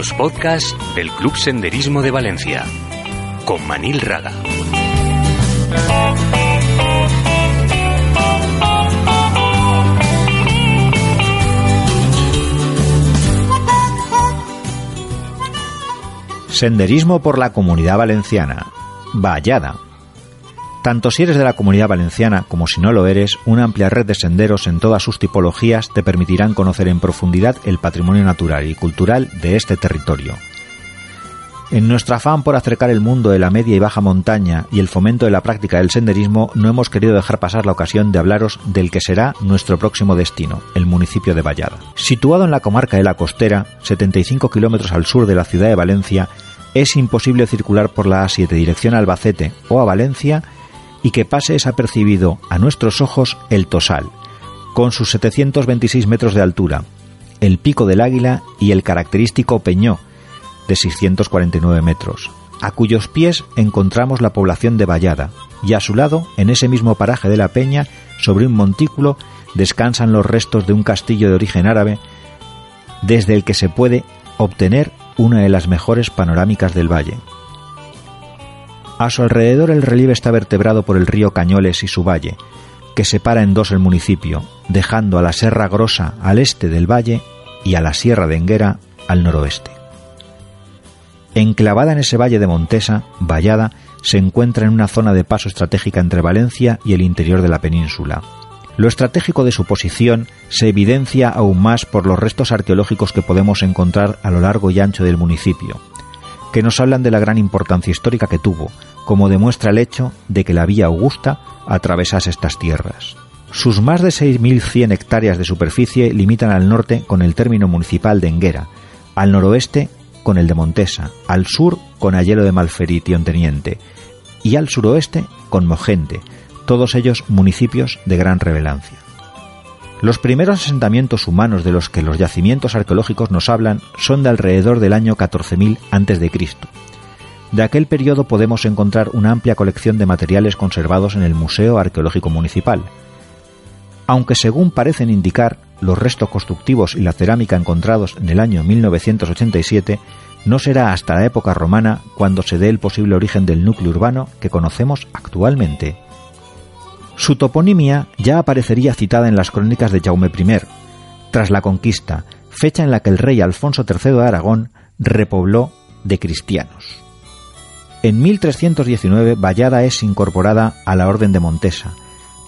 Los podcasts del Club Senderismo de Valencia con Manil Raga. Senderismo por la Comunidad Valenciana. Vallada. Tanto si eres de la Comunidad Valenciana como si no lo eres, una amplia red de senderos en todas sus tipologías te permitirán conocer en profundidad el patrimonio natural y cultural de este territorio. En nuestro afán por acercar el mundo de la media y baja montaña y el fomento de la práctica del senderismo, no hemos querido dejar pasar la ocasión de hablaros del que será nuestro próximo destino, el municipio de Vallada. Situado en la comarca de la Costera, 75 kilómetros al sur de la ciudad de Valencia, es imposible circular por la A7 dirección a Albacete o a Valencia y que pase desapercibido a nuestros ojos el Tosal, con sus 726 metros de altura, el Pico del Águila y el característico Peñó, de 649 metros, a cuyos pies encontramos la población de Vallada, y a su lado, en ese mismo paraje de la Peña, sobre un montículo, descansan los restos de un castillo de origen árabe, desde el que se puede obtener una de las mejores panorámicas del valle. A su alrededor el relieve está vertebrado por el río Cañoles y su valle, que separa en dos el municipio, dejando a la Serra Grosa al este del valle y a la Sierra de Enguera al noroeste. Enclavada en ese valle de Montesa, Vallada se encuentra en una zona de paso estratégica entre Valencia y el interior de la península, lo estratégico de su posición se evidencia aún más por los restos arqueológicos que podemos encontrar a lo largo y ancho del municipio, que nos hablan de la gran importancia histórica que tuvo, como demuestra el hecho de que la vía Augusta atravesase estas tierras. Sus más de 6.100 hectáreas de superficie limitan al norte con el término municipal de Enguera, al noroeste con el de Montesa, al sur con Ayelo de Malferit y Onteniente, y al suroeste con Mogente, todos ellos municipios de gran relevancia. Los primeros asentamientos humanos de los que los yacimientos arqueológicos nos hablan son de alrededor del año 14.000 a.C. De aquel periodo podemos encontrar una amplia colección de materiales conservados en el Museo Arqueológico Municipal. Aunque según parecen indicar, los restos constructivos y la cerámica encontrados en el año 1987 no será hasta la época romana cuando se dé el posible origen del núcleo urbano que conocemos actualmente. Su toponimia ya aparecería citada en las crónicas de Jaume I, tras la conquista, fecha en la que el rey Alfonso III de Aragón repobló de cristianos. En 1319 Vallada es incorporada a la Orden de Montesa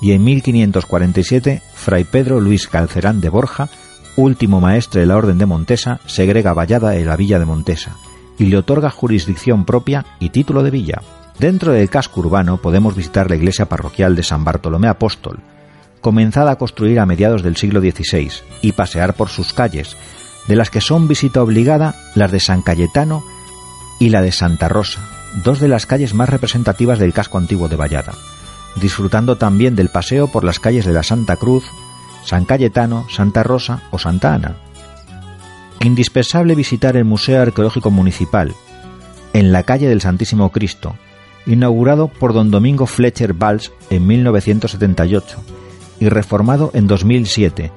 y en 1547 Fray Pedro Luis Calcerán de Borja, último maestre de la Orden de Montesa, segrega Vallada en la villa de Montesa y le otorga jurisdicción propia y título de villa. Dentro del casco urbano podemos visitar la iglesia parroquial de San Bartolomé Apóstol, comenzada a construir a mediados del siglo XVI, y pasear por sus calles, de las que son visita obligada las de San Cayetano y la de Santa Rosa, dos de las calles más representativas del casco antiguo de Vallada, disfrutando también del paseo por las calles de la Santa Cruz, San Cayetano, Santa Rosa o Santa Ana. Indispensable visitar el Museo Arqueológico Municipal, en la calle del Santísimo Cristo, inaugurado por don Domingo Fletcher Valls en 1978 y reformado en 2007,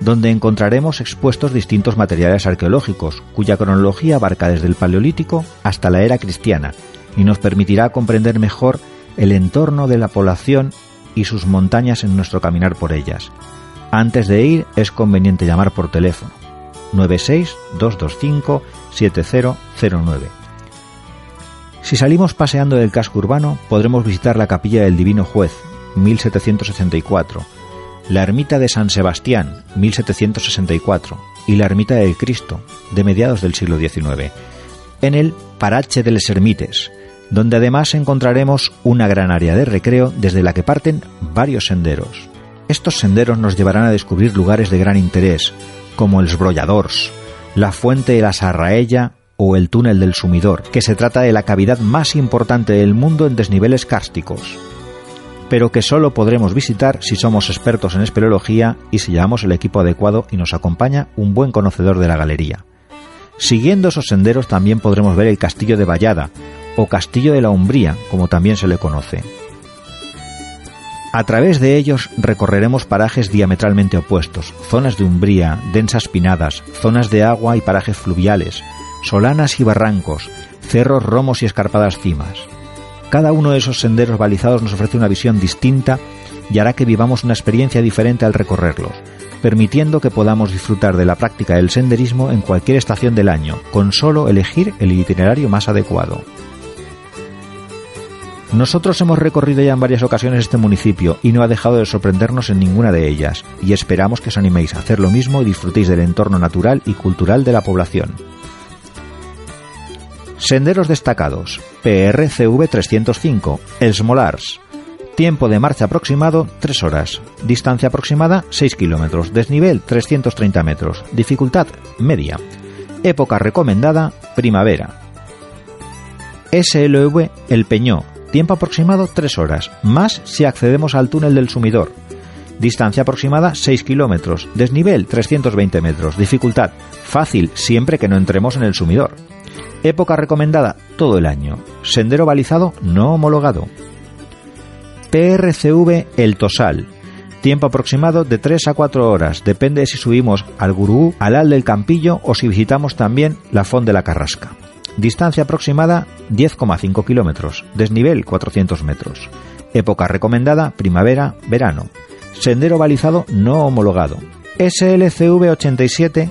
donde encontraremos expuestos distintos materiales arqueológicos, cuya cronología abarca desde el Paleolítico hasta la era cristiana y nos permitirá comprender mejor el entorno de la población y sus montañas en nuestro caminar por ellas. Antes de ir es conveniente llamar por teléfono 96 225 7009 si salimos paseando del casco urbano, podremos visitar la capilla del Divino Juez, 1764, la ermita de San Sebastián, 1764, y la ermita del Cristo, de mediados del siglo XIX, en el Parache de les Ermites, donde además encontraremos una gran área de recreo desde la que parten varios senderos. Estos senderos nos llevarán a descubrir lugares de gran interés, como el Brolladors, la fuente de la Sarraella o el túnel del sumidor, que se trata de la cavidad más importante del mundo en desniveles kársticos, pero que solo podremos visitar si somos expertos en espeleología y si llevamos el equipo adecuado y nos acompaña un buen conocedor de la galería. Siguiendo esos senderos también podremos ver el castillo de Vallada, o castillo de la Umbría, como también se le conoce. A través de ellos recorreremos parajes diametralmente opuestos, zonas de umbría, densas pinadas, zonas de agua y parajes fluviales, solanas y barrancos, cerros, romos y escarpadas cimas. Cada uno de esos senderos balizados nos ofrece una visión distinta y hará que vivamos una experiencia diferente al recorrerlos, permitiendo que podamos disfrutar de la práctica del senderismo en cualquier estación del año, con solo elegir el itinerario más adecuado. Nosotros hemos recorrido ya en varias ocasiones este municipio y no ha dejado de sorprendernos en ninguna de ellas, y esperamos que os animéis a hacer lo mismo y disfrutéis del entorno natural y cultural de la población. Senderos destacados. PRCV 305. Smolars. Tiempo de marcha aproximado 3 horas. Distancia aproximada 6 kilómetros. Desnivel 330 metros. Dificultad media. Época recomendada primavera. SLV El Peñó. Tiempo aproximado 3 horas. Más si accedemos al túnel del sumidor. Distancia aproximada 6 kilómetros. Desnivel 320 metros. Dificultad fácil siempre que no entremos en el sumidor. Época recomendada todo el año. Sendero balizado no homologado. PRCV El Tosal. Tiempo aproximado de 3 a 4 horas, depende de si subimos al Gurú, al Al del Campillo o si visitamos también la Font de la Carrasca. Distancia aproximada 10,5 kilómetros, desnivel 400 metros. Época recomendada primavera, verano. Sendero balizado no homologado. SLCV 87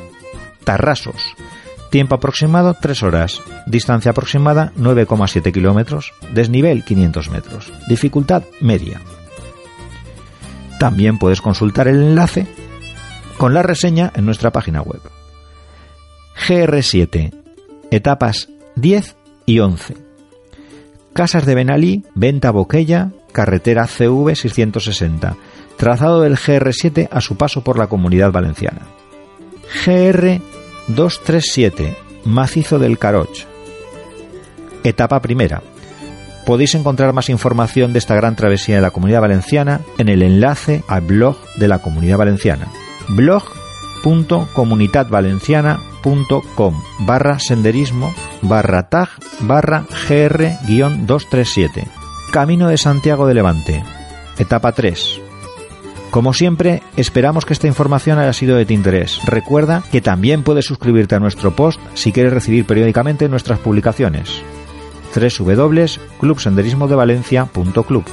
Tarrasos. Tiempo aproximado 3 horas. Distancia aproximada 9,7 kilómetros. Desnivel 500 metros. Dificultad media. También puedes consultar el enlace con la reseña en nuestra página web. GR7. Etapas 10 y 11. Casas de Benalí, Venta Boquella, carretera CV 660. Trazado del GR7 a su paso por la comunidad valenciana. GR 237, Macizo del Caroch. Etapa primera. Podéis encontrar más información de esta gran travesía de la Comunidad Valenciana en el enlace al blog de la Comunidad Valenciana. blog.comunitadvalenciana.com barra senderismo barra tag barra gr-237. Camino de Santiago de Levante. Etapa 3. Como siempre, esperamos que esta información haya sido de tu interés. Recuerda que también puedes suscribirte a nuestro post si quieres recibir periódicamente nuestras publicaciones. www.clubsenderismodevalencia.club